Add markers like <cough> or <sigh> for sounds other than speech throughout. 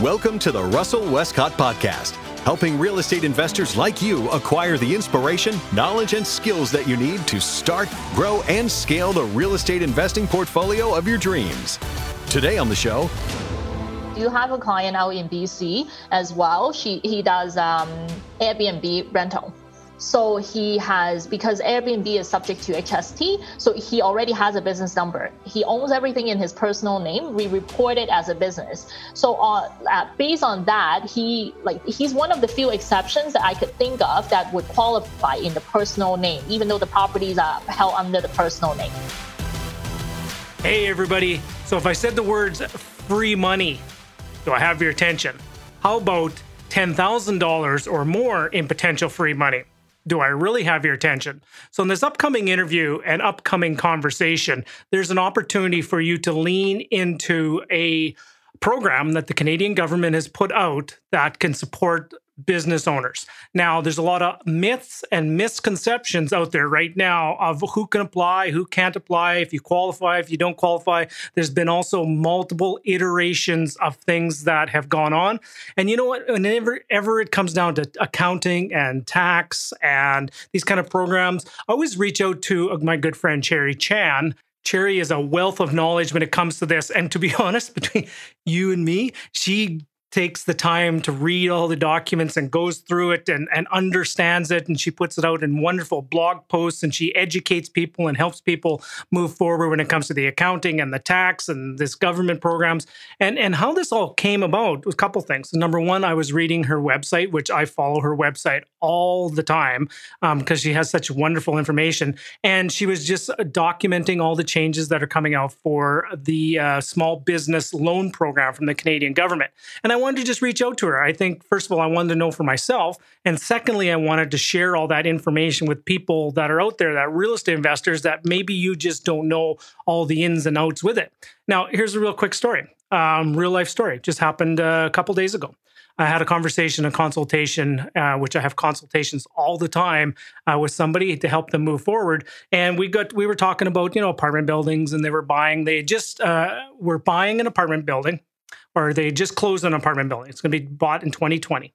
Welcome to the Russell Westcott Podcast, helping real estate investors like you acquire the inspiration, knowledge, and skills that you need to start, grow, and scale the real estate investing portfolio of your dreams. Today on the show, you have a client out in BC as well. She he does um, Airbnb rental. So he has, because Airbnb is subject to HST, so he already has a business number. He owns everything in his personal name. We report it as a business. So uh, uh, based on that, he like he's one of the few exceptions that I could think of that would qualify in the personal name, even though the properties are held under the personal name. Hey everybody. So if I said the words free money, do I have your attention? How about $10,000 or more in potential free money? Do I really have your attention? So, in this upcoming interview and upcoming conversation, there's an opportunity for you to lean into a program that the Canadian government has put out that can support business owners. Now, there's a lot of myths and misconceptions out there right now of who can apply, who can't apply, if you qualify, if you don't qualify. There's been also multiple iterations of things that have gone on. And you know what? Whenever ever it comes down to accounting and tax and these kind of programs, I always reach out to my good friend Cherry Chan. Cherry is a wealth of knowledge when it comes to this. And to be <laughs> honest, between you and me, she takes the time to read all the documents and goes through it and, and understands it. And she puts it out in wonderful blog posts and she educates people and helps people move forward when it comes to the accounting and the tax and this government programs. And, and how this all came about was a couple things. Number one, I was reading her website, which I follow her website all the time because um, she has such wonderful information. And she was just documenting all the changes that are coming out for the uh, small business loan program from the Canadian government. And I wanted to just reach out to her. I think, first of all, I wanted to know for myself. And secondly, I wanted to share all that information with people that are out there, that real estate investors that maybe you just don't know all the ins and outs with it. Now, here's a real quick story, um, real life story. Just happened a couple days ago. I had a conversation, a consultation, uh, which I have consultations all the time uh, with somebody to help them move forward. And we got we were talking about you know apartment buildings, and they were buying. They just uh, were buying an apartment building or they just closed an apartment building. It's going to be bought in 2020.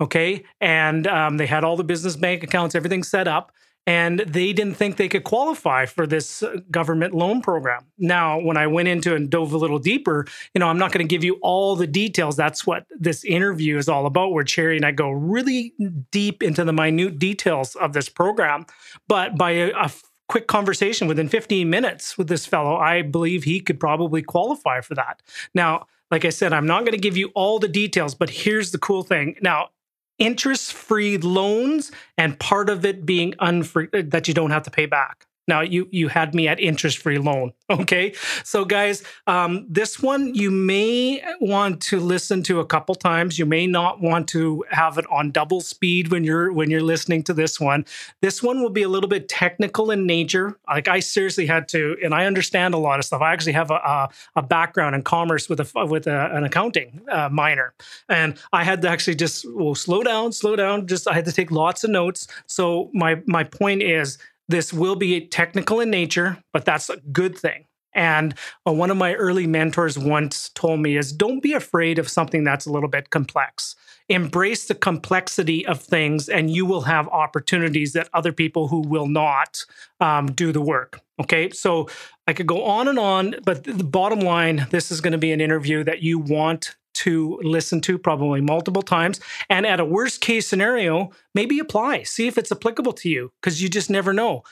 Okay. And um, they had all the business bank accounts, everything set up, and they didn't think they could qualify for this uh, government loan program. Now, when I went into and dove a little deeper, you know, I'm not going to give you all the details. That's what this interview is all about, where Cherry and I go really deep into the minute details of this program. But by a, a quick conversation within 15 minutes with this fellow, I believe he could probably qualify for that. Now, like I said, I'm not going to give you all the details, but here's the cool thing. Now, interest free loans and part of it being unfree uh, that you don't have to pay back. Now you you had me at interest free loan. <laughs> Okay, so guys, um, this one you may want to listen to a couple times. You may not want to have it on double speed when you're when you're listening to this one. This one will be a little bit technical in nature. Like I seriously had to, and I understand a lot of stuff. I actually have a a, a background in commerce with a with a, an accounting uh, minor, and I had to actually just well slow down, slow down. Just I had to take lots of notes. So my my point is this will be technical in nature, but that's a good thing. And uh, one of my early mentors once told me is don't be afraid of something that's a little bit complex. Embrace the complexity of things, and you will have opportunities that other people who will not um, do the work. Okay, so I could go on and on, but the bottom line this is going to be an interview that you want to listen to probably multiple times. And at a worst case scenario, maybe apply, see if it's applicable to you, because you just never know.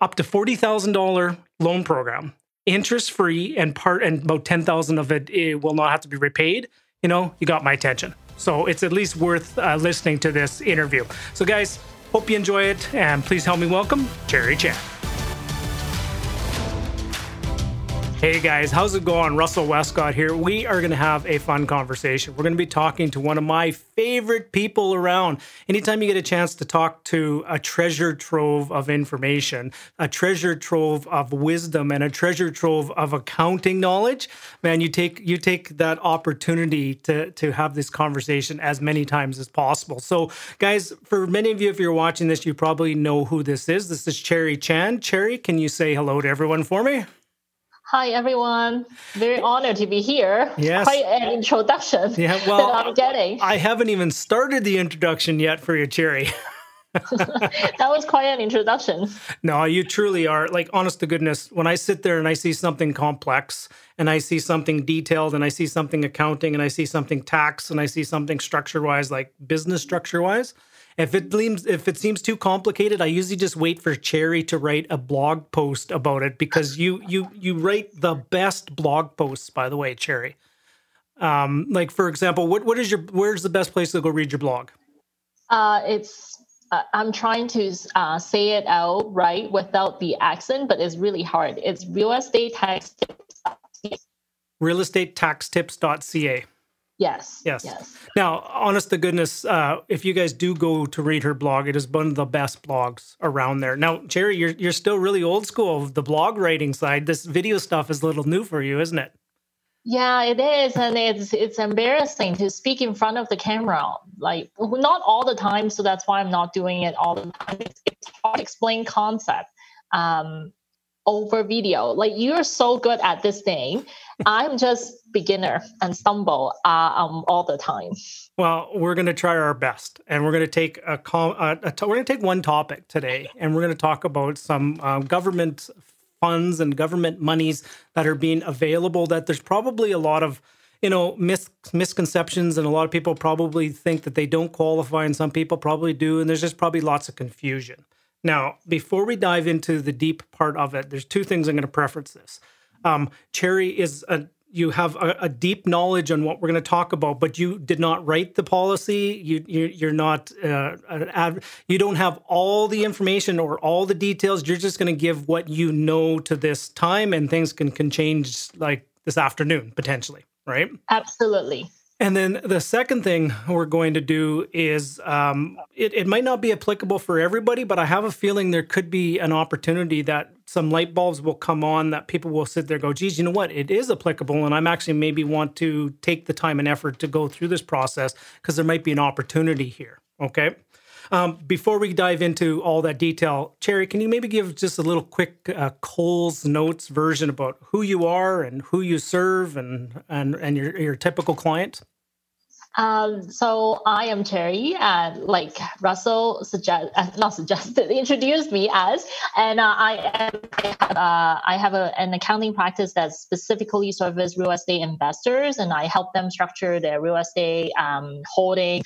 Up to $40,000 loan program, interest free, and part and about 10,000 of it, it, will not have to be repaid. You know, you got my attention. So it's at least worth uh, listening to this interview. So, guys, hope you enjoy it, and please help me welcome Cherry Chan. Hey guys, how's it going? Russell Westcott here. We are going to have a fun conversation. We're going to be talking to one of my favorite people around. Anytime you get a chance to talk to a treasure trove of information, a treasure trove of wisdom, and a treasure trove of accounting knowledge, man, you take you take that opportunity to to have this conversation as many times as possible. So, guys, for many of you, if you're watching this, you probably know who this is. This is Cherry Chan. Cherry, can you say hello to everyone for me? Hi everyone. Very honored to be here. Yes. Quite an introduction Yeah, <laughs> well, that I'm getting. I haven't even started the introduction yet for you, Cherry. <laughs> that was quite an introduction. No, you truly are. Like, honest to goodness, when I sit there and I see something complex and I see something detailed and I see something accounting and I see something tax and I see something structure wise, like business structure wise, if it seems if it seems too complicated, I usually just wait for Cherry to write a blog post about it because you you you write the best blog posts, by the way, Cherry. Um, like for example, what what is your where's the best place to go read your blog? Uh, it's uh, I'm trying to uh, say it out right without the accent, but it's really hard. It's real estate tax. Realestatetaxtips.ca. Yes. Yes. Yes. Now, honest to goodness, uh, if you guys do go to read her blog, it is one of the best blogs around there. Now, Cherry, you're you're still really old school the blog writing side. This video stuff is a little new for you, isn't it? Yeah, it is, and it's it's embarrassing to speak in front of the camera. Like not all the time, so that's why I'm not doing it all the time. It's, it's hard to explain concept um, over video. Like you're so good at this thing, I'm just beginner and stumble uh, um, all the time. Well, we're going to try our best, and we're going to take a, com- we're going to take one topic today, and we're going to talk about some uh, government funds and government monies that are being available. That there's probably a lot of you know mis- misconceptions, and a lot of people probably think that they don't qualify, and some people probably do, and there's just probably lots of confusion. Now, before we dive into the deep part of it, there's two things I'm going to preference this. Um, Cherry is a you have a, a, deep knowledge on what we're going to talk about, but you did not write the policy. You, you are not uh, you don't have all the information or all the details. You're just going to give what you know to this time, and things can can change like this afternoon potentially, right? Absolutely. And then the second thing we're going to do is um, it, it might not be applicable for everybody, but I have a feeling there could be an opportunity that some light bulbs will come on that people will sit there go, geez, you know what? It is applicable. And I'm actually maybe want to take the time and effort to go through this process because there might be an opportunity here. Okay. Um, before we dive into all that detail, Cherry, can you maybe give just a little quick uh, Coles Notes version about who you are and who you serve and and and your your typical client? Um, so I am Cherry, and like Russell suggest, uh, not suggested, <laughs> introduced me as, and uh, I am, uh, I have a, an accounting practice that specifically serves real estate investors, and I help them structure their real estate um, holding.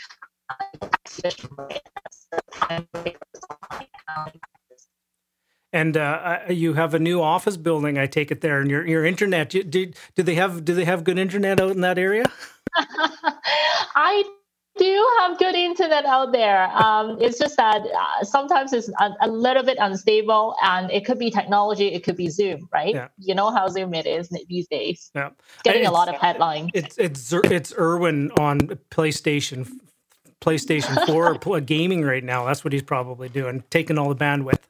And uh, you have a new office building, I take it there, and your your internet. Do, do they have do they have good internet out in that area? I do have good internet out there. Um, it's just that uh, sometimes it's a, a, little bit unstable, and it could be technology, it could be Zoom, right? Yeah. You know how Zoom it is these days. Yeah, getting it's, a lot of headlines. It's it's it's Irwin on PlayStation, PlayStation Four <laughs> gaming right now. That's what he's probably doing, taking all the bandwidth.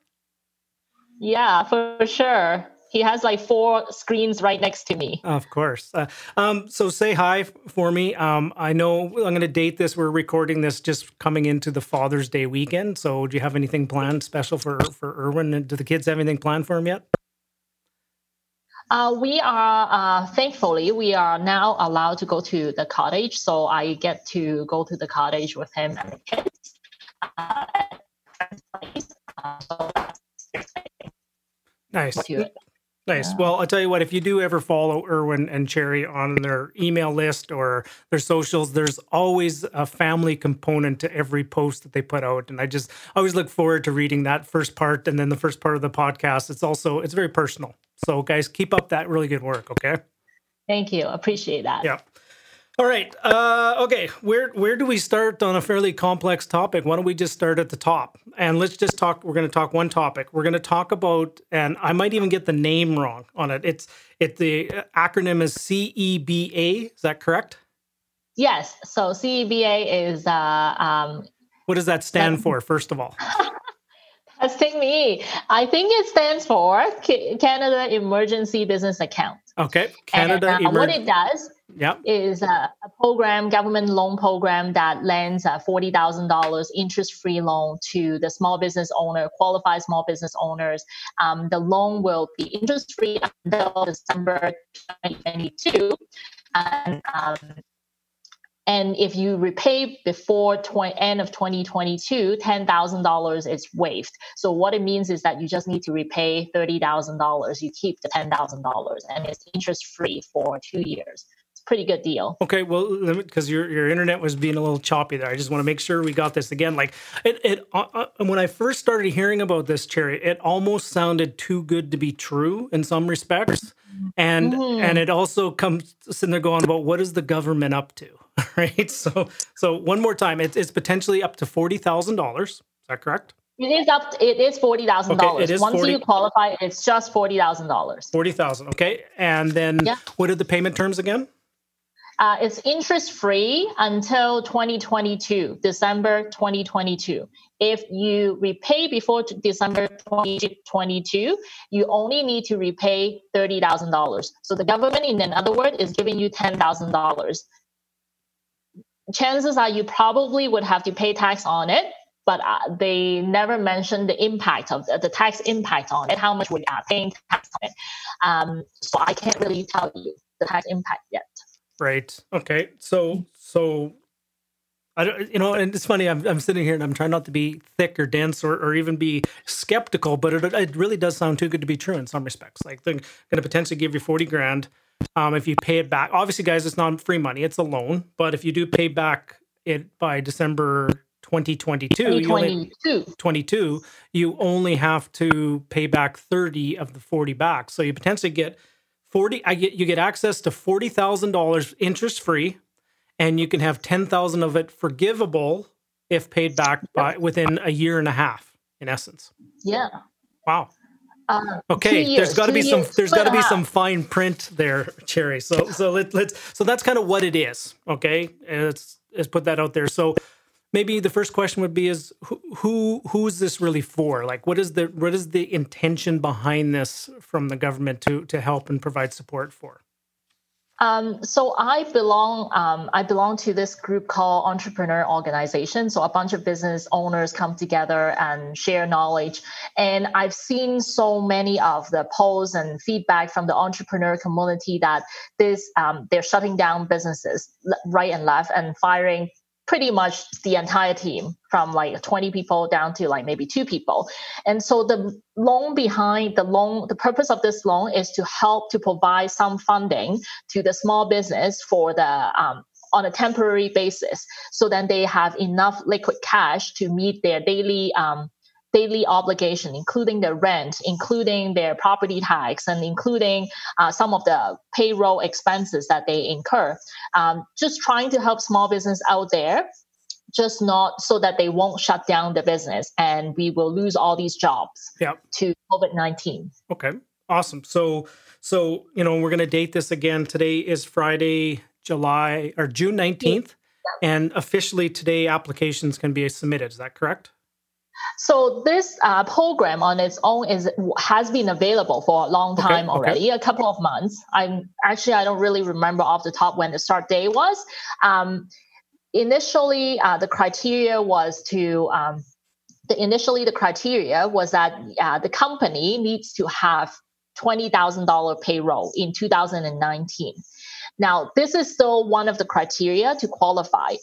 Yeah, for sure he has like four screens right next to me. Of course. Uh, um, so say hi for me. Um, I know I'm going to date this. We're recording this just coming into the Father's Day weekend. So do you have anything planned special for for Irwin? Do the kids have anything planned for him yet? Uh, we are uh, thankfully we are now allowed to go to the cottage, so I get to go to the cottage with him and the kids. Uh, so nice. Nice. Yeah. Well, I'll tell you what, if you do ever follow Irwin and Cherry on their email list or their socials, there's always a family component to every post that they put out. And I just always look forward to reading that first part and then the first part of the podcast. It's also it's very personal. So guys, keep up that really good work, okay? Thank you. Appreciate that. Yeah. All right. Uh, okay. Where where do we start on a fairly complex topic? Why don't we just start at the top and let's just talk. We're going to talk one topic. We're going to talk about, and I might even get the name wrong on it. It's it the acronym is CEBA. Is that correct? Yes. So CEBA is. Uh, um, what does that stand for? First of all. <laughs> Testing me. I think it stands for Canada Emergency Business Account. Okay. Canada. And, uh, what it does Yep. is a, a program, government loan program that lends uh, forty thousand dollars interest-free loan to the small business owner, qualified small business owners. Um, the loan will be interest-free until December 2022, and um, and if you repay before 20, end of 2022, $10,000 is waived. So what it means is that you just need to repay $30,000. You keep the $10,000 and it's interest free for two years. Pretty good deal. Okay, well, because your your internet was being a little choppy there, I just want to make sure we got this again. Like it, it uh, uh, when I first started hearing about this, Cherry, it almost sounded too good to be true in some respects, and Mm. and it also comes sitting there going about what is the government up to, <laughs> right? So so one more time, it's it's potentially up to forty thousand dollars. Is that correct? It is up. It is forty thousand Okay, dollars. it is Once 40 you qualify, it's just forty thousand dollars. Forty thousand. Okay, and then Yeah. what are the payment terms again? Uh, it's interest free until 2022, December 2022. If you repay before December 2022, you only need to repay $30,000. So the government, in another word, is giving you $10,000. Chances are you probably would have to pay tax on it, but uh, they never mentioned the impact of the, the tax impact on it, how much we are paying tax on it. Um, so I can't really tell you the tax impact yet. Right. Okay. So so I don't you know, and it's funny, I'm I'm sitting here and I'm trying not to be thick or dense or, or even be skeptical, but it it really does sound too good to be true in some respects. Like they're gonna potentially give you forty grand. Um, if you pay it back. Obviously, guys, it's not free money, it's a loan. But if you do pay back it by December 2022, you only, 2022. 22, you only have to pay back 30 of the 40 back. So you potentially get 40 I get you get access to $40,000 interest free and you can have 10,000 of it forgivable if paid back by within a year and a half in essence. Yeah. Wow. Uh, Okay, two there's years, got to be some there's got to be half. some fine print there, Cherry. So so let, let's so that's kind of what it is. Okay, and let's let's put that out there. So maybe the first question would be is who, who who is this really for? Like what is the what is the intention behind this from the government to to help and provide support for? Um, so I belong. Um, I belong to this group called Entrepreneur Organization. So a bunch of business owners come together and share knowledge. And I've seen so many of the polls and feedback from the entrepreneur community that this um, they're shutting down businesses right and left and firing pretty much the entire team from like 20 people down to like maybe two people. And so the loan behind the loan the purpose of this loan is to help to provide some funding to the small business for the um, on a temporary basis so then they have enough liquid cash to meet their daily um, daily obligation including their rent including their property tax and including uh, some of the payroll expenses that they incur um, just trying to help small business out there just not so that they won't shut down the business and we will lose all these jobs Yep. to covid-19 Okay. Awesome. So so you know we're gonna date this again. Today is Friday, July or June nineteenth, and officially today applications can be submitted. Is that correct? So this uh, program on its own is has been available for a long time okay. already, a couple of months. I'm actually I don't really remember off the top when the start date was. Um, initially, uh, the criteria was to um, the initially the criteria was that uh, the company needs to have twenty thousand dollar payroll in 2019. Now, this is still one of the criteria to qualify.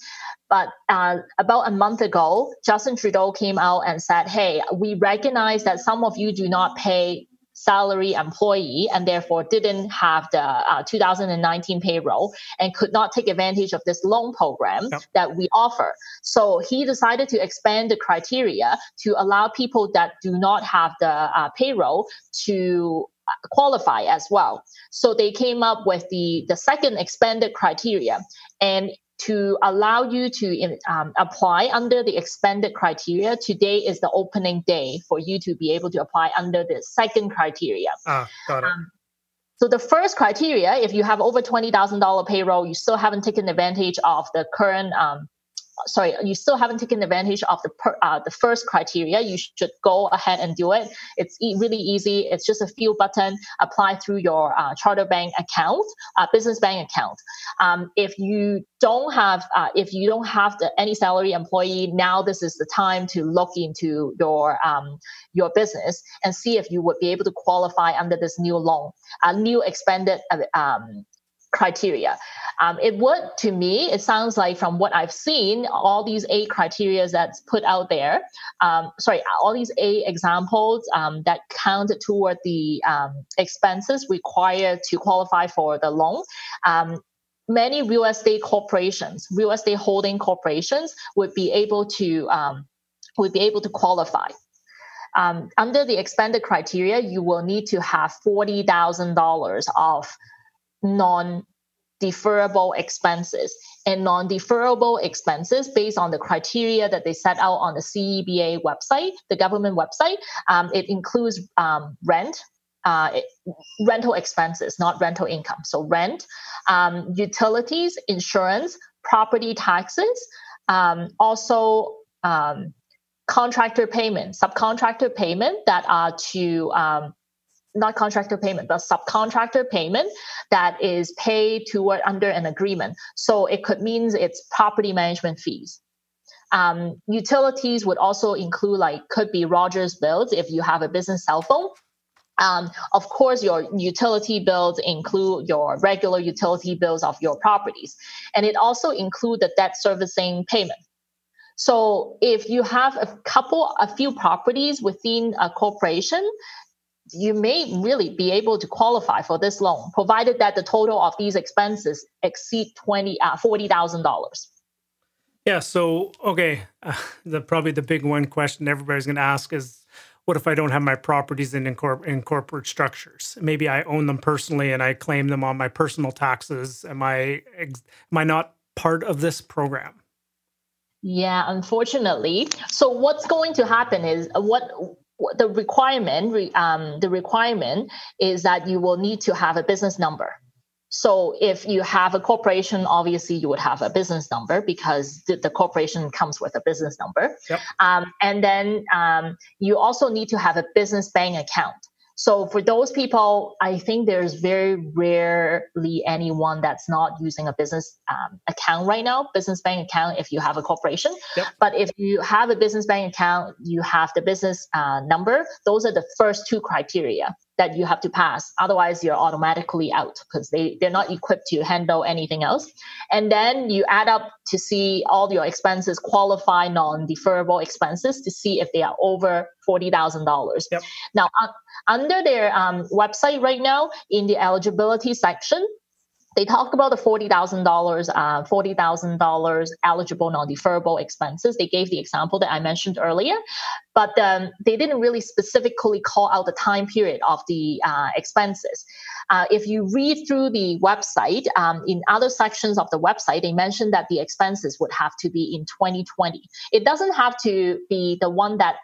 But uh, about a month ago, Justin Trudeau came out and said, hey, we recognize that some of you do not pay salary employee and therefore didn't have the uh, 2019 payroll and could not take advantage of this loan program Yep. that we offer. So he decided to expand the criteria to allow people that do not have the uh, payroll to uh, qualify as well. So they came up with the the second expanded criteria, and to allow you to um, apply under the expanded criteria, today is the opening day for you to be able to apply under the second criteria. Ah, got it. Um, So the first criteria, if you have over twenty thousand dollar payroll, you still haven't taken advantage of the current um, sorry, you still haven't taken advantage of the per, uh, the first criteria, you should go ahead and do it. It's e- really easy. It's just a few button. Apply through your uh, charter bank account, uh, business bank account. Um, if you don't have uh, if you don't have the, any salary employee, now this is the time to look into your um, your business and see if you would be able to qualify under this new loan, a new expanded uh, um, criteria. Um, it would, to me, it sounds like from what I've seen, all these eight criteria that's put out there, um, sorry, all these eight examples um, that count toward the um, expenses required to qualify for the loan. Um, many real estate corporations, real estate holding corporations, would be able to um, would be able to qualify. under the expanded criteria, you will need to have forty thousand dollars of non deferrable expenses and non-deferrable expenses based on the criteria that they set out on the CEBA website, the government website. Um, it includes um, rent, uh, rental expenses, not rental income. So rent, um, utilities, insurance, property taxes, um, also um, contractor payment, subcontractor payment that are to um, not contractor payment, but subcontractor payment that is paid toward under an agreement. So it could mean it's property management fees. Um, utilities would also include like could be Rogers bills if you have a business cell phone. Um, of course, your utility bills include your regular utility bills of your properties, and it also include the debt servicing payment. So if you have a couple, a few properties within a corporation, you may really be able to qualify for this loan, provided that the total of these expenses exceed twenty uh, forty thousand dollars. Yeah. So okay, uh, <laughs> the probably the big one question everybody's going to ask is, what if I don't have my properties in, in, in corporate structures? Maybe I own them personally and I claim them on my personal taxes. Am I am I not part of this program? Yeah, unfortunately. So what's going to happen is what the requirement um, the requirement is that you will need to have a business number. So if you have a corporation obviously you would have a business number because the, the corporation comes with a business number. Yep. um, and then um, you also need to have a business bank account so for those people, I think there's very rarely anyone that's not using a business um, account right now, business bank account if you have a corporation. Yep. But if you have a business bank account, you have the business uh, number. Those are the first two criteria that you have to pass. Otherwise, you're automatically out because they, they're not equipped to handle anything else. And then you add up to see all your expenses qualify non deferrable expenses to see if they are over $40,000. Yep. Now, under their um, website right now, in the eligibility section, they talk about the forty thousand uh, dollars, forty thousand dollars eligible non-deferrable expenses. They gave the example that I mentioned earlier, but um, they didn't really specifically call out the time period of the uh, expenses. Uh, if you read through the website, um, in other sections of the website, they mentioned that the expenses would have to be in 2020. It doesn't have to be the one that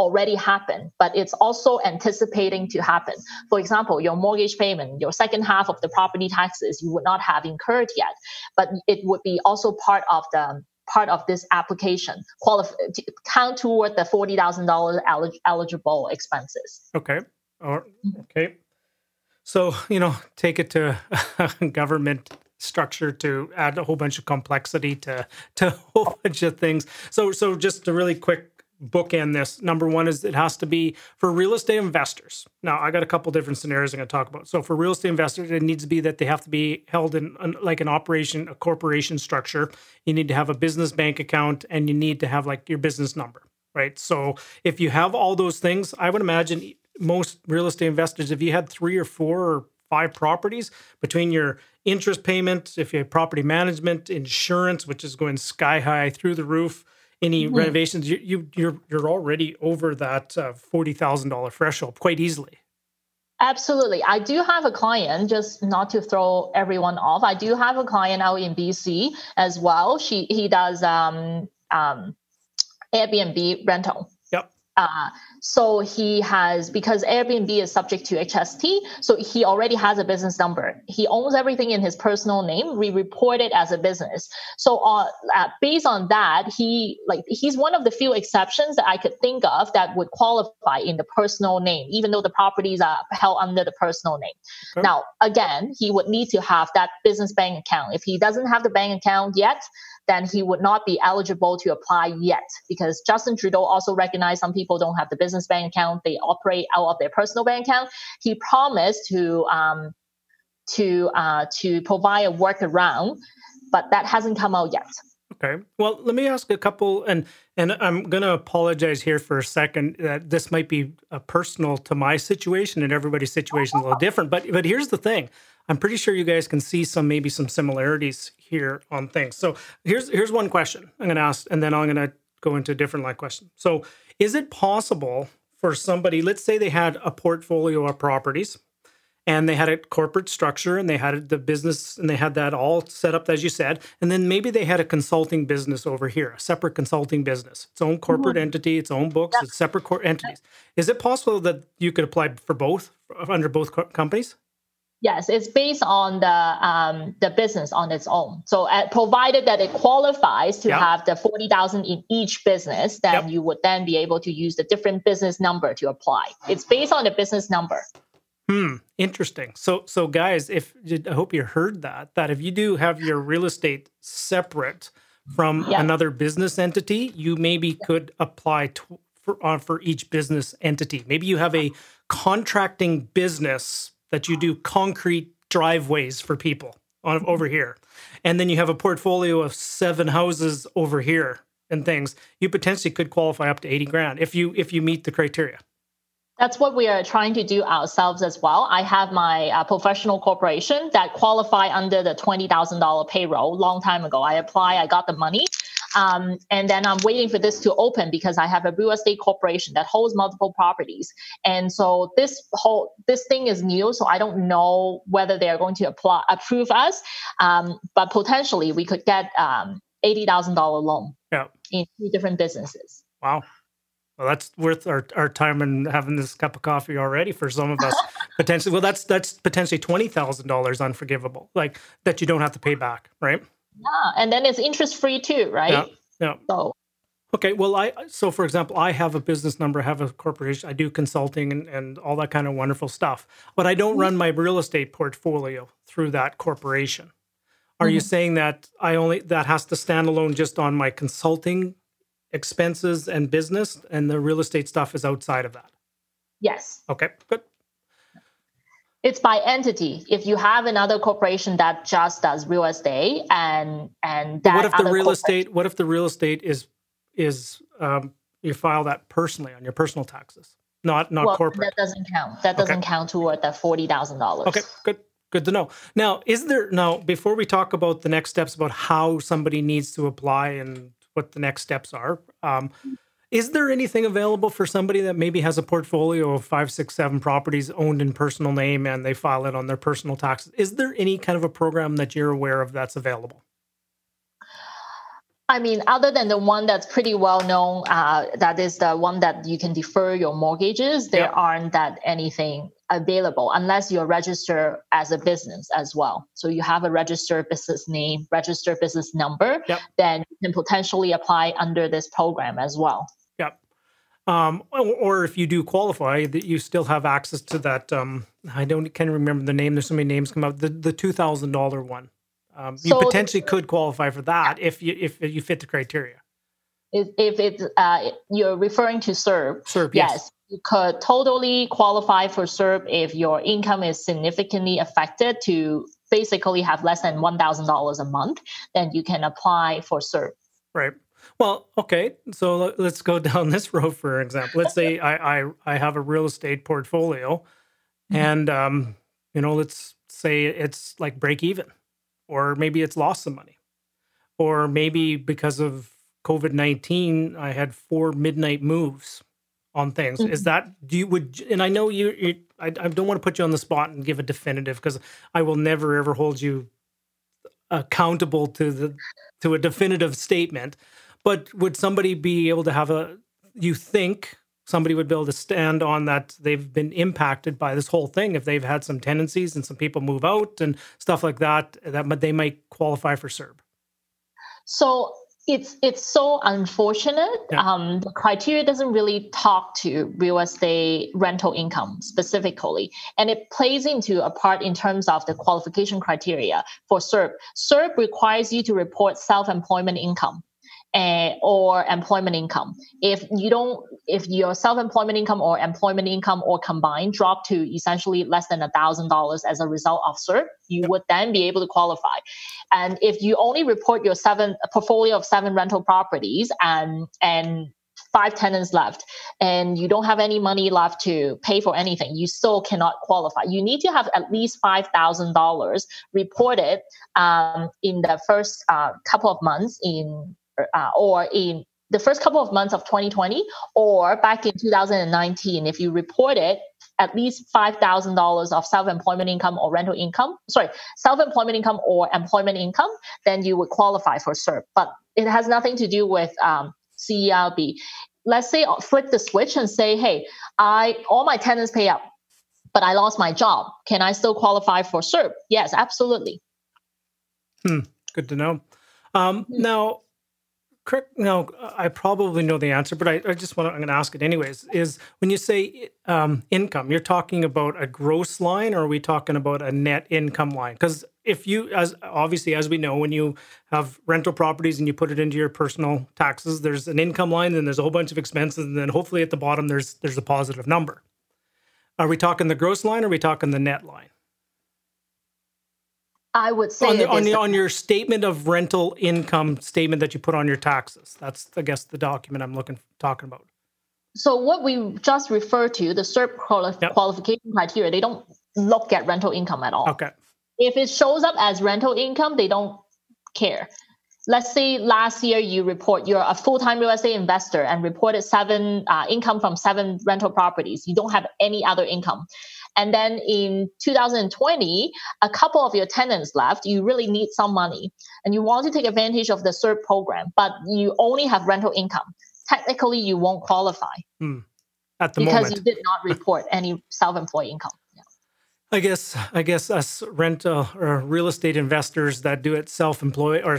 already happened, but it's also anticipating to happen. For example, your mortgage payment, your second half of the property taxes, you would not have incurred yet, but it would be also part of the part of this application qualify to count toward the forty thousand dollars eligible expenses. Okay. Mm-hmm. Okay. So you know, take it to <laughs> government structure to add a whole bunch of complexity to to a whole bunch of things. So so just a really quick bookend this. Number one is it has to be for real estate investors. Now, I got a couple different scenarios I'm going to talk about. So, for real estate investors, it needs to be that they have to be held in like an operation, a corporation structure. You need to have a business bank account and you need to have like your business number, right? So, if you have all those things, I would imagine most real estate investors, if you had three or four or five properties between your interest payments, if you have property management, insurance, which is going sky high through the roof, any mm-hmm. renovations, you, you you're you're already over that uh, forty thousand dollar threshold quite easily. Absolutely. I do have a client, just not to throw everyone off. I do have a client out in BC as well. She he does um, um, Airbnb rental. Yep. Uh, so he has because Airbnb is subject to HST, so he already has a business number. He owns everything in his personal name. We report it as a business. So uh, uh, based on that, he like he's one of the few exceptions that I could think of that would qualify in the personal name, even though the properties are held under the personal name. Okay. Now, again, he would need to have that business bank account. If he doesn't have the bank account yet, then he would not be eligible to apply yet because Justin Trudeau also recognized some people don't have the business bank account; they operate out of their personal bank account. He promised to um, to uh, to provide a workaround, but that hasn't come out yet. Okay. Well, let me ask a couple, and and I'm going to apologize here for a second that this might be uh, personal to my situation, and everybody's situation is a little different. But but here's the thing: I'm pretty sure you guys can see some maybe some similarities here on things. So here's here's one question I'm going to ask, and then I'm going to go into a different line question. So is it possible for somebody, let's say they had a portfolio of properties and they had a corporate structure and they had the business and they had that all set up as you said and then maybe they had a consulting business over here a separate consulting business its own corporate mm-hmm. entity its own books its separate cor- entities. Is it possible that you could apply for both under both co- companies Yes, it's based on the um, the business on its own. So, uh, provided that it qualifies to yep. have the forty thousand in each business, then yep. you would then be able to use the different business number to apply. It's based on the business number. Hmm. Interesting. So, so guys, if I hope you heard that, that if you do have your real estate separate from yep. another business entity, you maybe could apply to, for uh, for each business entity. Maybe you have a contracting business that you do concrete driveways for people on, over here. And then you have a portfolio of seven houses over here and things, you potentially could qualify up to 80 grand if you if you meet the criteria. That's what we are trying to do ourselves as well. I have my uh, professional corporation that qualify under the $20,000 payroll long time ago. I apply, I got the money, um, and then I'm waiting for this to open because I have a real estate corporation that holds multiple properties. And so this whole this thing is new, so I don't know whether they are going to apply approve us. Um, but potentially we could get um, eighty thousand dollar loan yeah. in two different businesses. Wow. Well, that's worth our, our time and having this cup of coffee already for some of us. <laughs> potentially, well, that's that's potentially twenty thousand dollars unforgivable, like that you don't have to pay back, right? Yeah, and then it's interest free too, right? Yeah. yeah. So. Okay, well, I so for example, I have a business number, I have a corporation, I do consulting and, and all that kind of wonderful stuff, but I don't mm-hmm. run my real estate portfolio through that corporation. Are mm-hmm. you saying that I only that has to stand alone just on my consulting expenses and business, and the real estate stuff is outside of that? Yes. Okay, good. It's by entity. If you have another corporation that just does real estate, and and that what if the real estate? What if the real estate is is um, you file that personally on your personal taxes, not not well, corporate? That doesn't count. That doesn't okay. count toward thousand dollars. Okay, good. Good to know. Now, is there now before we talk about the next steps about how somebody needs to apply and what the next steps are? Um, is there anything available for somebody that maybe has a portfolio of five, six, seven properties owned in personal name and they file it on their personal taxes? Is there any kind of a program that you're aware of that's available? I mean, other than the one that's pretty well known, uh, that is the one that you can defer your mortgages, there yep. aren't that anything available unless you're registered as a business as well. So you have a registered business name, registered business number, yep. then you can potentially apply under this program as well. Um, or if you do qualify, that you still have access to that. Um, I don't can't remember the name. There's so many names come out. The the two thousand dollar one. Um, you potentially could qualify for that if you if you fit the criteria. If, if it's uh, you're referring to CERB, CERB, yes. yes. You could totally qualify for CERB if your income is significantly affected to basically have less than one thousand dollars a month. Then you can apply for CERB. Right. Well, okay. So let's go <laughs> down this road for example. Let's say I I, I have a real estate portfolio, mm-hmm. and um, you know, let's say it's like break even, or maybe it's lost some money, or maybe because of COVID nineteen, I had four midnight moves on things. Mm-hmm. Is that do you would? And I know you. you I, I don't want to put you on the spot and give a definitive because I will never ever hold you accountable to the to a definitive statement but would somebody be able to have a you think somebody would be able to stand on that they've been impacted by this whole thing if they've had some tendencies and some people move out and stuff like that that they might qualify for CERB. So it's it's so unfortunate. Yeah. Um, the criteria doesn't really talk to real estate rental income specifically, and it plays into a part in terms of the qualification criteria for CERB. CERB requires you to report self-employment income uh, or employment income. If you don't, if your self-employment income or employment income or combined drop to essentially less than a thousand dollars as a result of CERB, you would then be able to qualify. And if you only report your seven portfolio of seven rental properties and and five tenants left and you don't have any money left to pay for anything, you still cannot qualify. You need to have at least $5,000 reported um, in the first uh, couple of months in uh, or in the first couple of months of 2020 or back in 2019 if you reported at least $5000 of self-employment income or rental income sorry self-employment income or employment income then you would qualify for CERB. But it has nothing to do with um, CERB let's say uh, flip the switch and say hey i all my tenants pay up but i lost my job. Can i still qualify for CERB? Yes absolutely. Hmm good to know. Um, hmm. now correct no i probably know the answer but i, I just want to i'm going to ask it anyways is when you say um, income you're talking about a gross line or are we talking about a net income line? Because if you as obviously as we know when you have rental properties and you put it into your personal taxes there's an income line then there's a whole bunch of expenses and then hopefully at the bottom there's there's a positive number. Are we talking the gross line or are we talking the net line I would say on, the, on, the, on, your statement of rental income statement that you put on your taxes. That's I guess the document I'm looking talking about. So what we just referred to the CERB quali- yep. qualification criteria, they don't look at rental income at all. Okay. If it shows up as rental income, they don't care. Let's say last year you report you're a full-time real estate investor and reported seven uh, income from seven rental properties. You don't have any other income and then in 2020, a couple of your tenants left. You really need some money and you want to take advantage of the CERB program, but you only have rental income. Technically, you won't qualify. Hmm. At the because moment. you did not report any self-employed income. I guess I guess us rental or real estate investors that do it self-employed or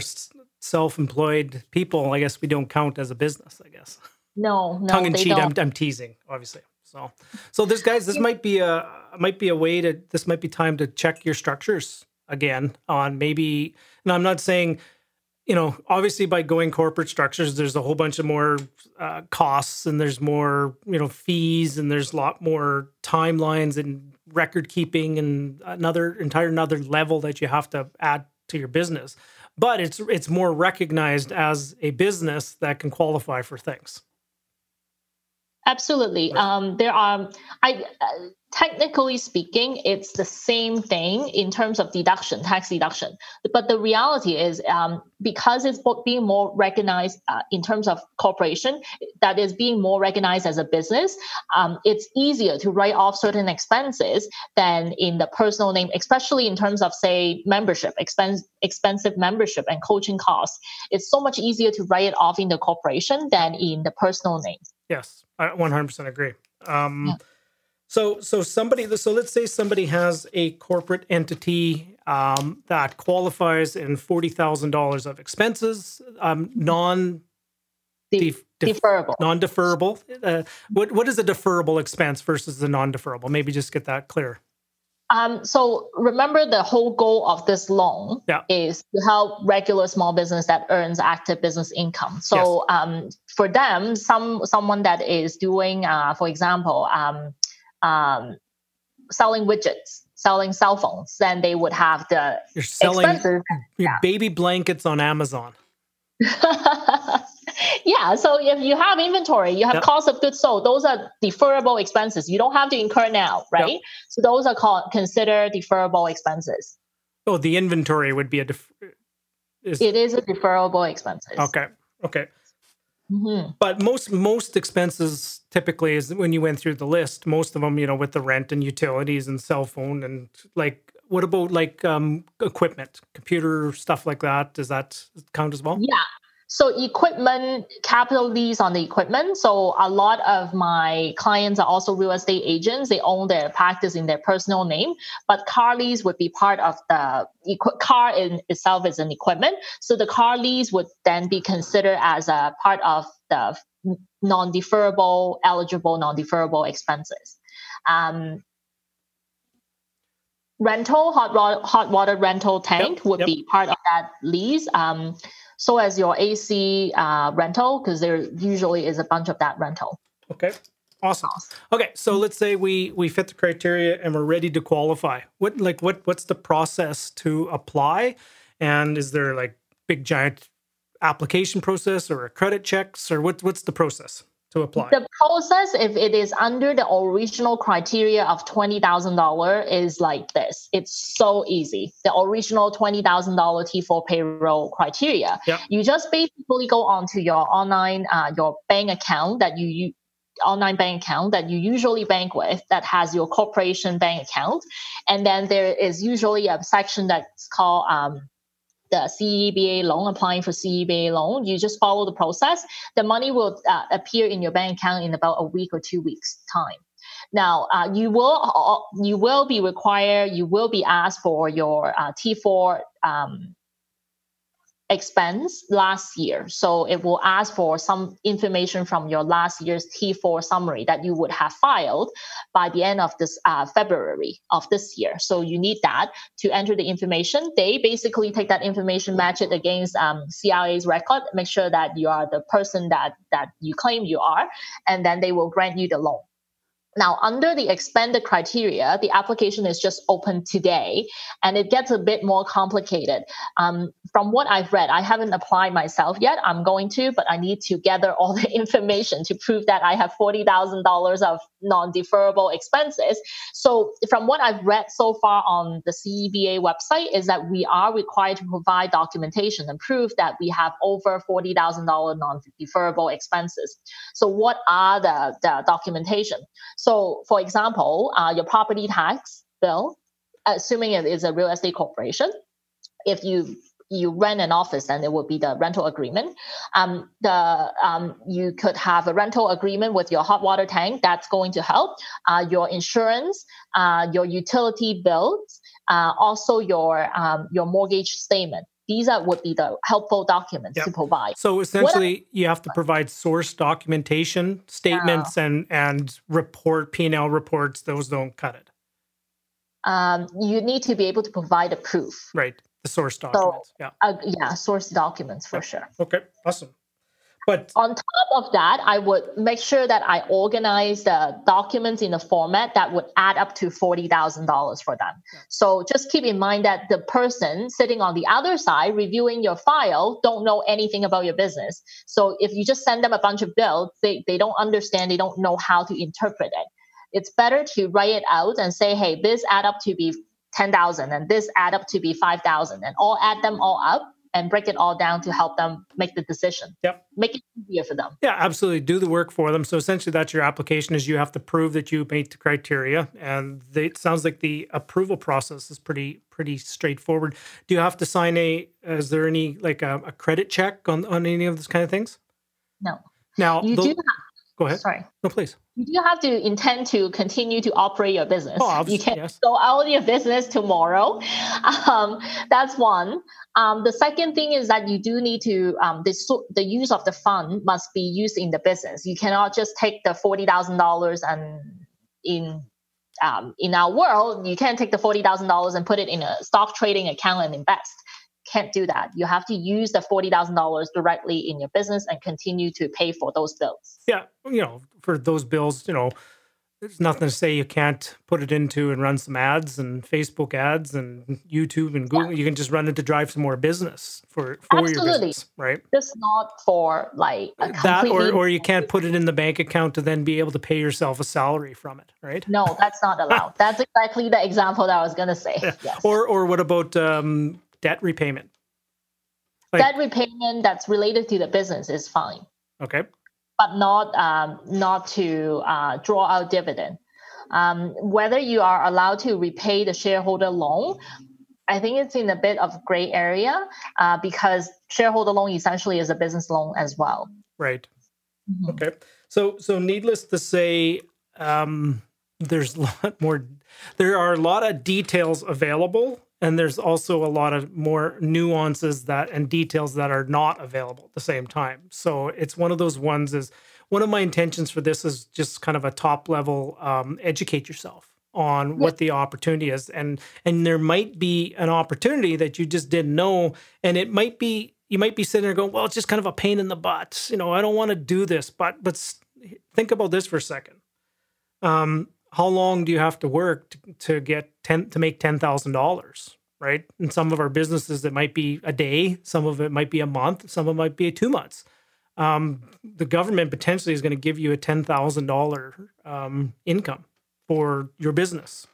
self-employed people, I guess we don't count as a business. I guess. No, no, tongue in cheek. I'm, I'm teasing, obviously. So, so this guys, this might be a might be a way to. This might be time to check your structures again on maybe. And I'm not saying, you know, obviously by going corporate structures, there's a whole bunch of more uh, costs and there's more, you know, fees and there's a lot more timelines and record keeping and another entire another level that you have to add to your business. But it's it's more recognized as a business that can qualify for things. Absolutely. Um, there are, I uh, technically speaking, it's the same thing in terms of deduction, tax deduction. But the reality is, um, because it's being more recognized uh, in terms of corporation, that is being more recognized as a business, um, it's easier to write off certain expenses than in the personal name, especially in terms of say membership, expense, expensive membership and coaching costs. It's so much easier to write it off in the corporation than in the personal name. Yes, I 100% agree. Um, yeah. So, so somebody, so let's say somebody has a corporate entity um, that qualifies in forty thousand dollars of expenses, um, non def- deferrable, non deferrable. Uh, what what is a deferrable expense versus the non deferrable? Maybe just get that clear. Um, so remember the whole goal of this loan yeah. is to help regular small business that earns active business income. So yes. um, for them, some someone that is doing, uh, for example, um, um, selling widgets, selling cell phones, then they would have the You're selling expenses. your yeah. baby blankets on Amazon. <laughs> <laughs> yeah. So if you have inventory, you have yep. cost of goods sold. Those are deferrable expenses. You don't have to incur now, right? Yep. So those are called considered deferrable expenses. Oh, the inventory would be a. Def- is... It is a deferrable expenses. Okay. Okay. Mm-hmm. But most most expenses typically is when you went through the list. Most of them, you know, with the rent and utilities and cell phone and like what about like um, equipment, computer stuff like that? Does that count as well? Yeah, So equipment, capital lease on the equipment. So a lot of my clients are also real estate agents. They own their practice in their personal name, but car lease would be part of the equi- car in itself is an equipment. So the car lease would then be considered as a part of the non-deferrable, eligible non-deferrable expenses. Um, rental, hot, hot water rental tank Yep, would yep. be part of that lease. Um, so as your AC uh, rental, because there usually is a bunch of that rental. Okay. Awesome. Okay, so let's say we we fit the criteria and we're ready to qualify. What like what what's the process to apply? And is there like big giant application process or a credit checks or what what's the process to apply? The process, if it is under the original criteria of twenty thousand dollar, is like this. It's so easy. The original twenty thousand dollar T four payroll criteria. Yeah. You just basically go onto your online, uh, your bank account that you, you online bank account that you usually bank with that has your corporation bank account, and then there is usually a section that's called um, the CEBA loan, applying for CEBA loan, you just follow the process. The money will uh, appear in your bank account in about a week or two weeks time. Now, uh, you will uh, you will be required, you will be asked for your uh, T4 um, expense last year. So it will ask for some information from your last year's T4 summary that you would have filed by the end of this uh, February of this year. So you need that to enter the information. They basically take that information, match it against um, CRA's record, make sure that you are the person that that you claim you are, and then they will grant you the loan. Now, under the expanded criteria, the application is just open today, and it gets a bit more complicated. Um, from what I've read, I haven't applied myself yet. I'm going to, but I need to gather all <laughs> the information to prove that I have forty thousand dollars of non-deferrable expenses. So, from what I've read so far on the CEBA website, is that we are required to provide documentation and prove that we have over forty thousand dollar non-deferrable expenses. So, what are the, the documentation? So, for example, uh, your property tax bill, assuming it is a real estate corporation, if you you rent an office, then it would be the rental agreement. Um, the um, you could have a rental agreement with your hot water tank. That's going to help. Uh, your insurance, uh, your utility bills, uh, also your um, your mortgage statement. These are would be the helpful documents Yep. to provide. So essentially, you have to provide source documentation, statements, and and report P and L reports. Those don't cut it, Um, you need to be able to provide a proof. right? The source documents. yeah. Uh, yeah, source documents for sure. Okay. Awesome. But On top of that, I would make sure that I organize the documents in a format that would add up to $40,000 for them. So just keep in mind that the person sitting on the other side reviewing your file don't know anything about your business. So if you just send them a bunch of bills, they, they don't understand, they don't know how to interpret it. It's better to write it out and say, hey, this add up to be 10,000 and this add up to be 5,000 and all add them all up and break it all down to help them make the decision. Yep. Make it easier for them. Yeah, absolutely. Do the work for them. So essentially, that's your application. Is you have to prove that you meet the criteria, and they, it sounds like the approval process is pretty pretty straightforward. Do you have to sign a? Is there any like a, a credit check on on any of those kind of things? No. Now, You tho- do go ahead. sorry. No, please. You do have to intend to continue to operate your business. Oh, you can yes. go out of your business tomorrow. Um, that's one. Um, the second thing is that you do need to um, the the use of the fund must be used in the business. You cannot just take the forty thousand dollars and in um, in our world, you can't take the forty thousand dollars and put it in a stock trading account and invest. Can't do that. You have to use the forty thousand dollars directly in your business and continue to pay for those bills. Yeah, you know, for those bills, you know, there's nothing to say you can't put it into and run some ads and Facebook ads and YouTube and Google. You can just run it to drive some more business for for your business, right? Just not for like a that or or you can't put it in the bank account to then be able to pay yourself a salary from it right No, that's not allowed. <laughs> that's exactly the example that I was gonna say. Yes. or or what about um, debt repayment like- Debt repayment that's related to the business is fine, okay but not um, not to uh, draw out dividend. Um, whether you are allowed to repay the shareholder loan, I think it's in a bit of gray area uh, because shareholder loan essentially is a business loan as well. Right. Mm-hmm. Okay. So so needless to say, um, there's <laughs> a lot more. There are a lot of details available, and there's also a lot of more nuances that and details that are not available at the same time. So it's one of those ones. Is one of my intentions for this is just kind of a top level um, educate yourself on what the opportunity is. And and there might be an opportunity that you just didn't know. And it might be you might be sitting there going well it's just kind of a pain in the butt you know i don't want to do this. But but think about this for a second. Um how long do you have to work to, to get 10 to make $10,000 right in some of our businesses it might be a day some of it might be a month some of it might be 2 months um, the government potentially is going to give you a $10,000 um, income for your business,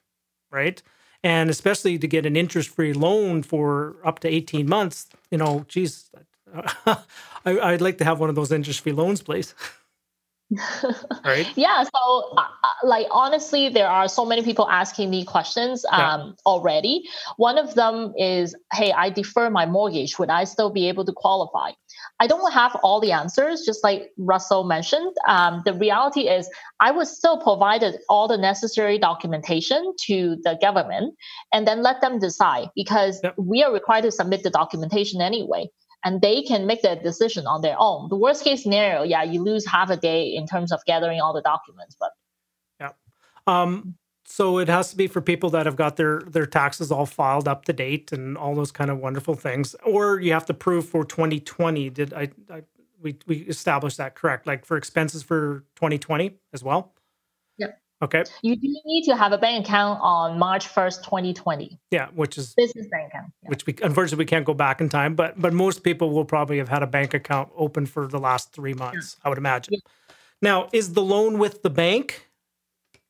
right? And especially to get an interest free loan for up to 18 months, you know, geez, <laughs> I, would like to have one of those interest free loans, please. <laughs> right? <laughs> Yeah so uh, uh, like honestly there are so many people asking me questions um, yeah. already. One of them is hey i defer my mortgage. Would i still be able to qualify? I don't have all the answers just like russell mentioned. Um, the reality is i was still provided all the necessary documentation to the government and then let them decide because yep. we are required to submit the documentation anyway and they can make that decision on their own. The worst case scenario, yeah, you lose half a day in terms of gathering all the documents, but yeah. Um, so it has to be for people that have got their their taxes all filed up to date and all those kind of wonderful things, or you have to prove for 2020. Did I, I we we established that correct? Like for expenses for 2020 as well. Okay. You do need to have a bank account on March 1st, 2020. Yeah, which is business bank account. Yeah. Which we unfortunately we can't go back in time, but but most people will probably have had a bank account open for the last 3 months, yeah. I would imagine. Yeah. Now, is the loan with the bank?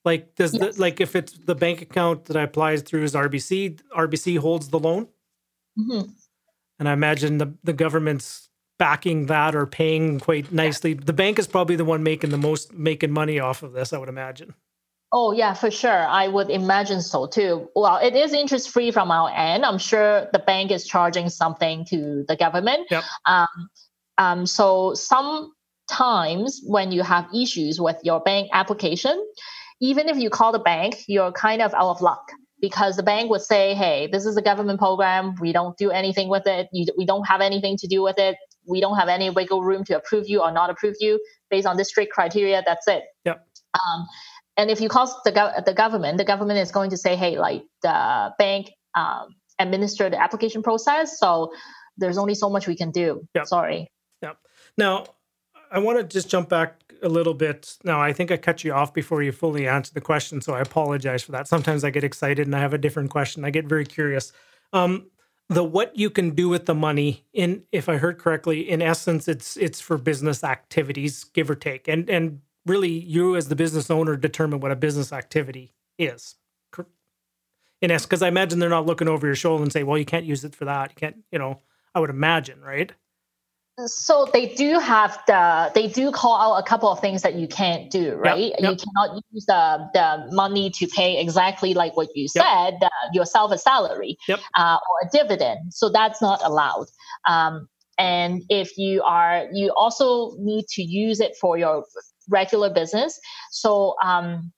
Like does yes. the like if it's the bank account that I applies through is RBC, RBC holds the loan? Mm-hmm. And I imagine the the government's backing that or paying quite nicely. The bank is probably the one making the most making money off of this, I would imagine. Oh yeah, for sure. I would imagine so too. Well, it is interest free from our end. I'm sure the bank is charging something to the government. Yep. Um, um, so sometimes when you have issues with your bank application, even if you call the bank, you're kind of out of luck because the bank would say, "Hey, this is a government program. We don't do anything with it. You, we don't have anything to do with it. We don't have any wiggle room to approve you or not approve you based on this strict criteria. That's it." Yep. Um, and if you call the, go- the government, the government is going to say, hey, like the bank um, administer the application process. So there's only so much we can do. Yep. Sorry. Yeah. Now, I want to just jump back a little bit. Now, I think I cut you off before you fully answered the question, so I apologize for that. Sometimes I get excited and I have a different question. I get very curious. Um, the what you can do with the money in if i heard correctly in essence it's it's for business activities give or take and and really you as the business owner determine what a business activity is. In essence, because I imagine they're not looking over your shoulder and say, "Well, you can't use it for that." You can't, you know. I would imagine, right? So they do have the they do call out a couple of things that you can't do, right? Yep, yep. You cannot use the the money to pay exactly like what you said, yep. uh, yourself a salary uh, or a dividend. So that's not allowed. Um, and if you are, you also need to use it for your regular business. So, um,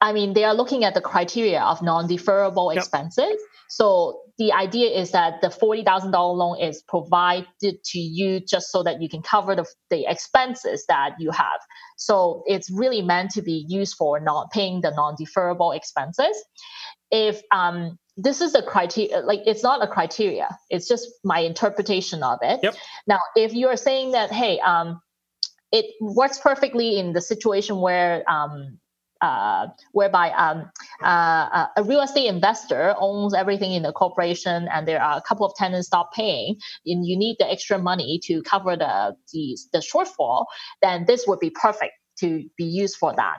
I mean, they are looking at the criteria of non-deferrable yep. expenses. So the idea is that the forty thousand dollar loan is provided to you just so that you can cover the, the expenses that you have. So it's really meant to be used for not paying the non-deferrable expenses. If um, this is a criteria, like it's not a criteria, it's just my interpretation of it. Yep. Now, if you are saying that, hey, um, it works perfectly in the situation where um, uh, whereby um, uh, a real estate investor owns everything in the corporation and there are a couple of tenants stop paying and you need the extra money to cover the, the, the shortfall, then this would be perfect to be used for that.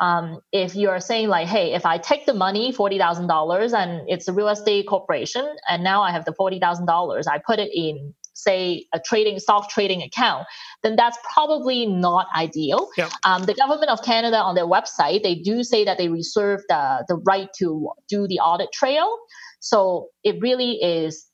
Um, if you're saying like, hey, if I take the money, forty thousand dollars, and it's a real estate corporation, and now I have the forty thousand dollars, I put it in say a trading stock trading account, then that's probably not ideal. Yeah. Um, the government of Canada on their website they do say that they reserve the the right to do the audit trail. So it really is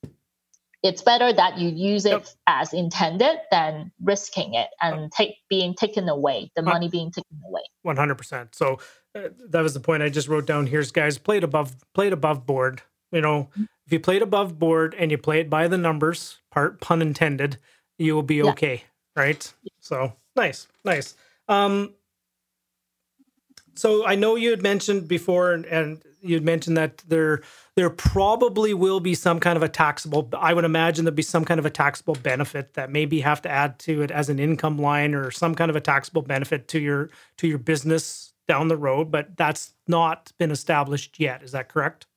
it's better that you use it yep. as intended than risking it and take being taken away, the money being taken away. One hundred percent. So uh, that was the point I just wrote down. Here's guys played above played above board. You know, mm-hmm. If you played above board and you play it by the numbers, part pun intended, you will be yeah. okay, right? So nice, nice. Um, so I know you had mentioned before, and, and you had mentioned that there there probably will be some kind of a taxable i would imagine there'll be some kind of a taxable benefit that maybe have to add to it as an income line or some kind of a taxable benefit to your to your business down the road but that's not been established yet is that correct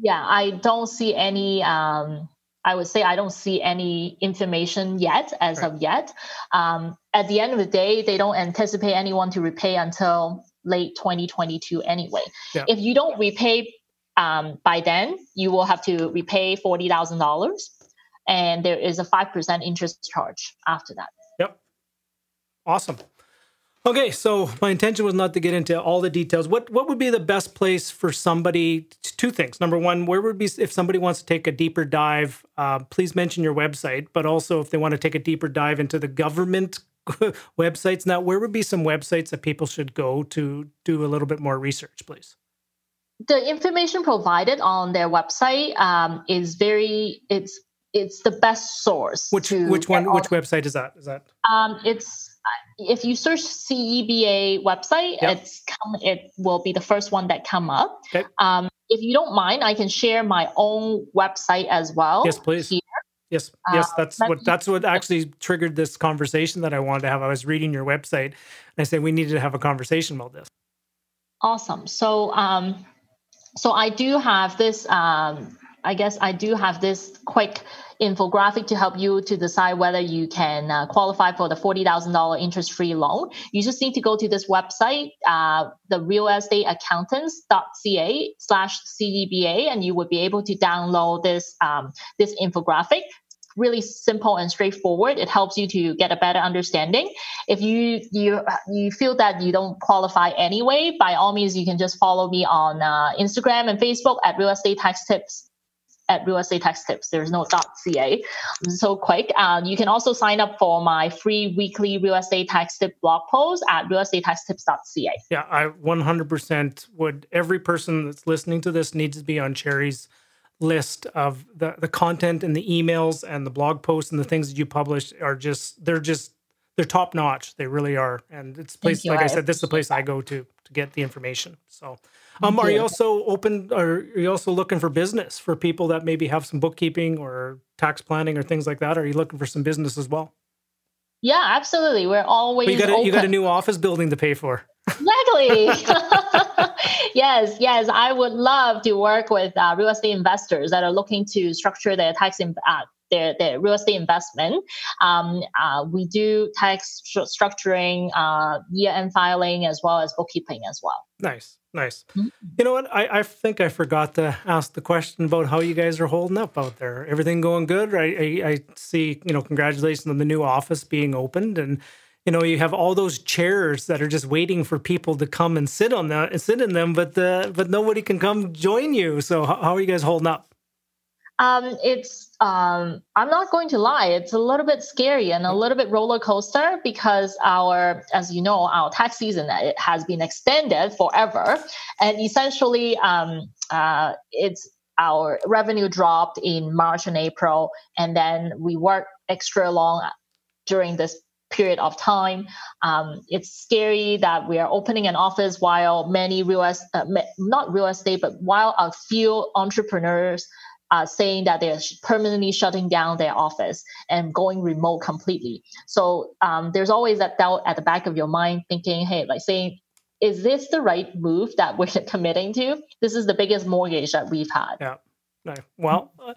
yeah i don't see any um I would say I don't see any information yet as right. of yet. Um, at the end of the day, they don't anticipate anyone to repay until late 2022 anyway. Yeah. If you don't repay um, by then you will have to repay forty thousand dollars, and there is a five percent interest charge after that. Yep. Awesome. Okay, so my intention was not to get into all the details. What what would be the best place for somebody? Two things. Number one, where would be if somebody wants to take a deeper dive? Uh, please mention your website, but also if they want to take a deeper dive into the government <laughs> websites. Now, where would be some websites that people should go to do a little bit more research, please? the information provided on their website um, is very it's it's the best source. Which which one? Which website is that? Is that? Um, it's if you search CEBA website, yep. it's come. It will be the first one that come up. Okay. Um, if you don't mind, I can share my own website as well. Yes, please. Here. Yes, yes, uh, that's uh, what that's what actually triggered this conversation that I wanted to have. I was reading your website, and I said we needed to have a conversation about this. Awesome. So, um, so I do have this. Um, I guess I do have this quick infographic to help you to decide whether you can uh, qualify for the $40,000 interest free loan. You just need to go to this website, uh, the realestateaccountants.ca slash CEBA, and you would be able to download this, um, this infographic really simple and straightforward. It helps you to get a better understanding. If you you you feel that you don't qualify anyway, by all means, you can just follow me on uh, Instagram and Facebook at Real Estate Tax Tips at real estate tax tips. There's no .ca. So quick. Uh, you can also sign up for my free weekly real estate tax tip blog post at realestatetaxtips.ca. Yeah, I 100% would. Every person that's listening to this needs to be on Cherry's list of the the content and the emails and the blog posts and the things that you publish are just they're just they're top notch. They really are. And it's place like I, I said, this is the place that. I go to to get the information. So um, are you also open are you also looking for business for people that maybe have some bookkeeping or tax planning or things like that? Are you looking for some business as well? Yeah, absolutely. We're always you got a, you got a new office building to pay for. Exactly. <laughs> <laughs> yes, yes. I would love to work with uh, real estate investors that are looking to structure their tax in, uh, their, their real estate investment. Um, uh, we do tax structuring, uh, year end filing, as well as bookkeeping as well. Nice. Nice. Mm-hmm. You know what? I, I think I forgot to ask the question about how you guys are holding up out there. Everything going good? I, I, I see, you know, congratulations on the new office being opened and you know you have all those chairs that are just waiting for people to come and sit on them and sit in them but uh, but nobody can come join you so how, how are you guys holding up um, it's um, i'm not going to lie it's a little bit scary and a little bit roller coaster because our as you know our tax season it has been extended forever and essentially um, uh, it's our revenue dropped in march and april and then we worked extra long during this period of time. Um, it's scary that we are opening an office while many real estate, uh, not real estate, but while a few entrepreneurs are saying that they're permanently shutting down their office and going remote completely. So um, there's always that doubt at the back of your mind, thinking, hey, like saying, is this the right move that <laughs> we're committing to? This is the biggest mortgage that we've had. Yeah. No. Well, uh,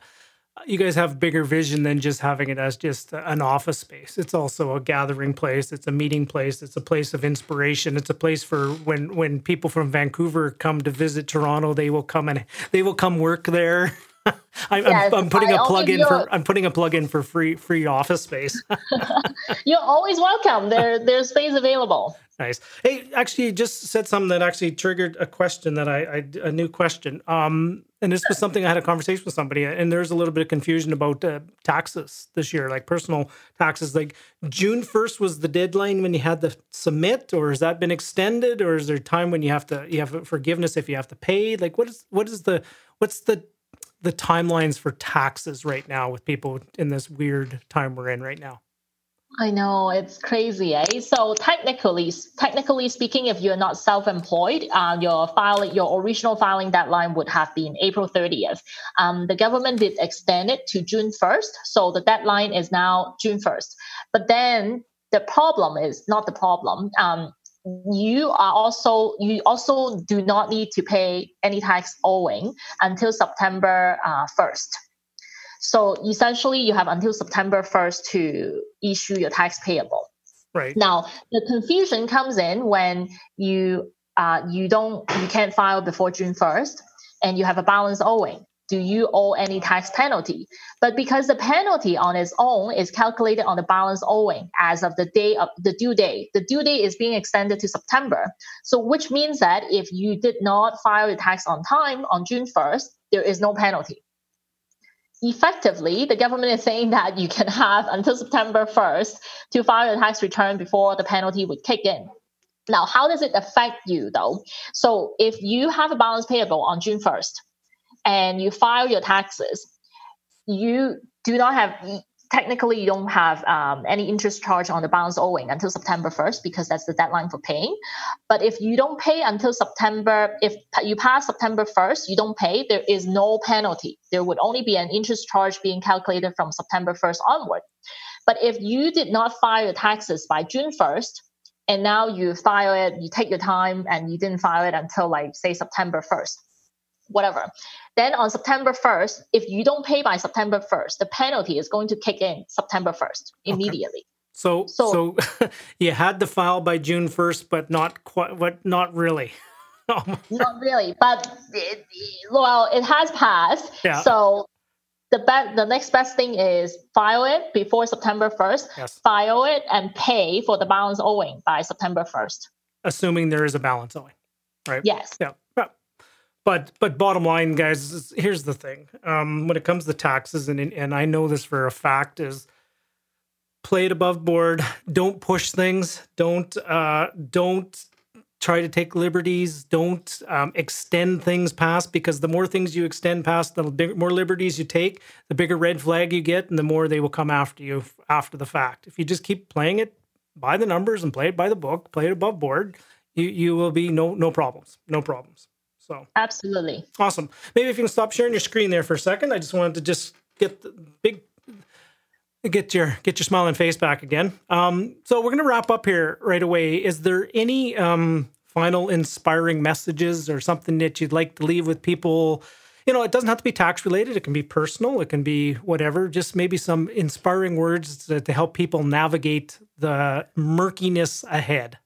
you guys have bigger vision than just having it as just an office space. It's also a gathering place. It's a meeting place. It's a place of inspiration. It's a place for when when people from Vancouver come to visit Toronto, they will come and they will come work there. <laughs> <laughs> I'm, yes, I'm, putting I a plug in for I'm putting a plug in for free free office space. <laughs> <laughs> you're always welcome. There there's space available. Nice. Hey, actually, you just said something that actually triggered a question that I, I a new question. Um, and this was something I had a conversation with somebody, and there's a little bit of confusion about uh, taxes this year, like personal taxes. Like June first was the deadline when you had to submit, or has that been extended, or is there time when you have to you have forgiveness if you have to pay? Like, what is what is the what's the the timelines for taxes right now with people in this weird time we're in right now? I know it's crazy, eh? So technically, technically speaking, if you're not self-employed, uh, your filing, your original filing deadline would have been April 30th. Um, the government did extend it to June 1st, so the deadline is now June 1st. But then the problem is not the problem. Um, you are also you also do not need to pay any tax owing until September uh, 1st. So essentially, you have until September 1st to issue your tax payable. Right. Now, the confusion comes in when you uh, you don't you can't file before June 1st and you have a balance owing. Do you owe any tax penalty? But because the penalty on its own is calculated on the balance owing as of the day of the due date, the due date is being extended to September. So, which means that if you did not file your tax on time on June 1st, there is no penalty effectively, the government is saying that you can have until September 1st to file your tax return before the penalty would kick in. Now, how does it affect you though? So, if you have a balance payable on June 1st and you file your taxes, you do not have technically you don't have um, any interest charge on the balance owing until September 1st because that's the deadline for paying. But if you don't pay until September, if you pass September 1st, you don't pay, there is no penalty. There would only be an interest charge being calculated from September 1st onward. But if you did not file your taxes by June 1st, and now you file it, you take your time, and you didn't file it until like say September 1st, whatever. Then on September 1st, if you don't pay by September 1st, the penalty is going to kick in September 1st immediately. Okay. So, so, so <laughs> you had the file by June 1st, but not quite, what, not really. <laughs> Oh not really, but it, well, it has passed. Yeah. So the be- the next best thing is file it before September 1st, yes. file it and pay for the balance owing by September 1st. Assuming there is a balance owing, right? Yes. Yeah. But but bottom line, guys, here's the thing. Um, when it comes to taxes, and and I know this for a fact, is play it above board. Don't push things. Don't uh, don't try to take liberties. Don't um, extend things past because the more things you extend past, the more liberties you take, the bigger red flag you get, and the more they will come after you after the fact. If you just keep playing it by the numbers and play it by the book, play it above board, you you will be no no problems, no problems. So absolutely awesome. Maybe if you can stop sharing your screen there for a second. I just wanted to just get the big get your get your smiling face back again. Um, so we're gonna wrap up here right away. Is there any um, final inspiring messages or something that you'd like to leave with people? You know, it doesn't have to be tax related. It can be personal. It can be whatever. Just maybe some inspiring words to, to help people navigate the murkiness ahead.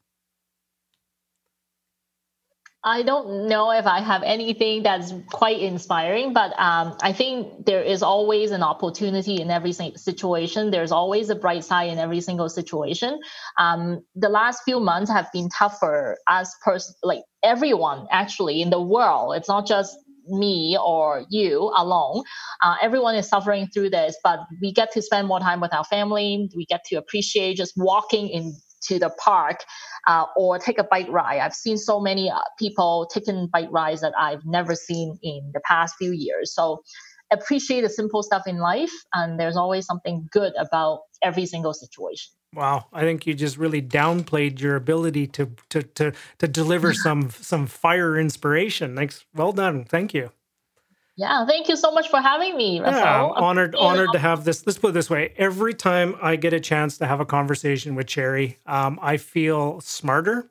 I don't know if I have anything that's quite inspiring, but um, I think there is always an opportunity in every situation. There's always a bright side in every single situation. Um, the last few months have been tough for us, pers- like everyone actually in the world. It's not just me or you alone. Uh, everyone is suffering through this, but we get to spend more time with our family. We get to appreciate just walking in to the park uh, or take a bike ride. I've seen so many uh, people taking bike rides that I've never seen in the past few years. So appreciate the simple stuff in life, and there's always something good about every single situation. Wow, I think you just really downplayed your ability to to to to deliver <laughs> some some fire inspiration. Thanks, well done. Thank you. Yeah, thank you so much for having me, Russell. Yeah, honored, honored to have this. Let's put it this way: every time I get a chance to have a conversation with Cherry, um, I feel smarter,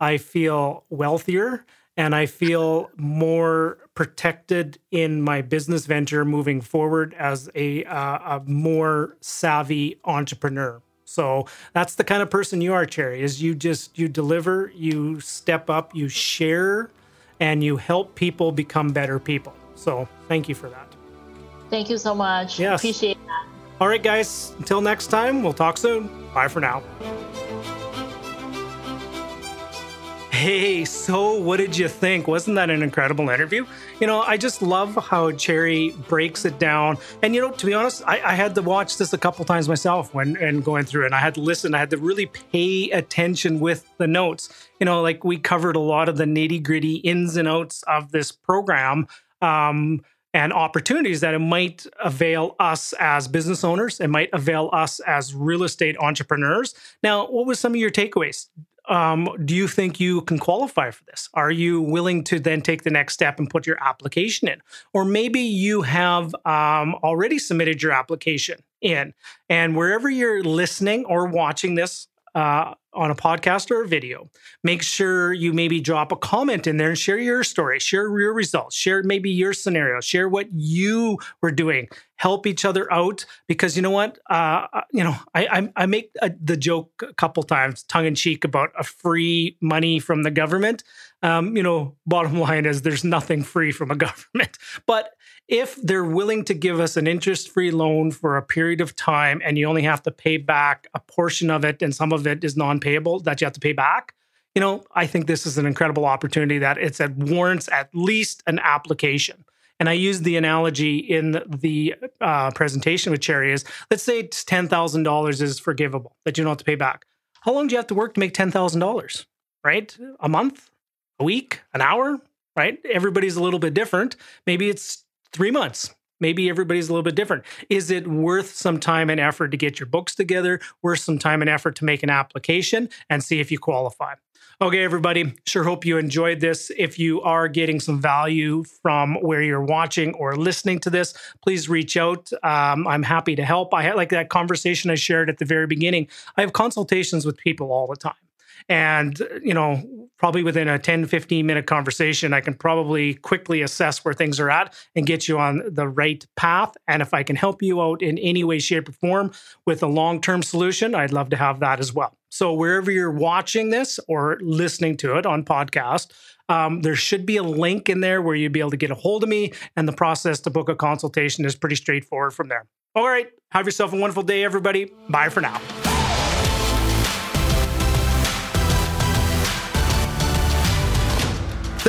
I feel wealthier, and I feel more protected in my business venture moving forward as a, uh, a more savvy entrepreneur. So that's the kind of person you are, Cherry. Is you just you deliver, you step up, you share, and you help people become better people. So thank you for that. Thank you so much. Yes. Appreciate that. All right, guys. Until next time, we'll talk soon. Bye for now. Hey, so what did you think? Wasn't that an incredible interview? You know, I just love how Cherry breaks it down. And you know, to be honest, I, I had to watch this a couple times myself when and going through. And I had to listen. I had to really pay attention with the notes. You know, like we covered a lot of the nitty gritty ins and outs of this program. Um, and opportunities that it might avail us as business owners. It might avail us as real estate entrepreneurs. Now, what was some of your takeaways? um, do you think you can qualify for this? Are you willing to then take the next step and put your application in? Or maybe you have um, already submitted your application in, and wherever you're listening or watching this, uh, on a podcast or a video, make sure you maybe drop a comment in there and share your story, share your results, share maybe your scenario, share what you were doing, help each other out. Because you know what, uh, uh you know, I I, I make a, the joke a couple times, tongue in cheek, about a free money from the government. Um, you know, bottom <laughs> line is there's nothing free from a government, but if they're willing to give us an interest free loan for a period of time and you only have to pay back a portion of it and some of it is non payable that you have to pay back, you know, I think this is an incredible opportunity that it's at warrants at least an application. And I used the analogy in the uh, presentation with Cherry is let's say $10,000 is forgivable that you don't have to pay back. How long do you have to work to make $10,000? Right? A month? A week? An hour? Right? Everybody's a little bit different. Maybe it's three months. Maybe everybody's a little bit different. Is it worth some time and effort to get your books together? Worth some time and effort to make an application and see if you qualify? Okay, everybody, sure hope you enjoyed this. If you are getting some value from where you're watching or listening to this, please reach out. Um, I'm happy to help. I had like that conversation I shared at the very beginning. I have consultations with people all the time. And, you know, probably within a 10, 15 minute conversation, I can probably quickly assess where things are at and get you on the right path. And if I can help you out in any way, shape, or form with a long term solution, I'd love to have that as well. So, wherever you're watching this or listening to it on podcast, um, there should be a link in there where you'd be able to get a hold of me. And the process to book a consultation is pretty straightforward from there. All right. Have yourself a wonderful day, everybody. Bye for now.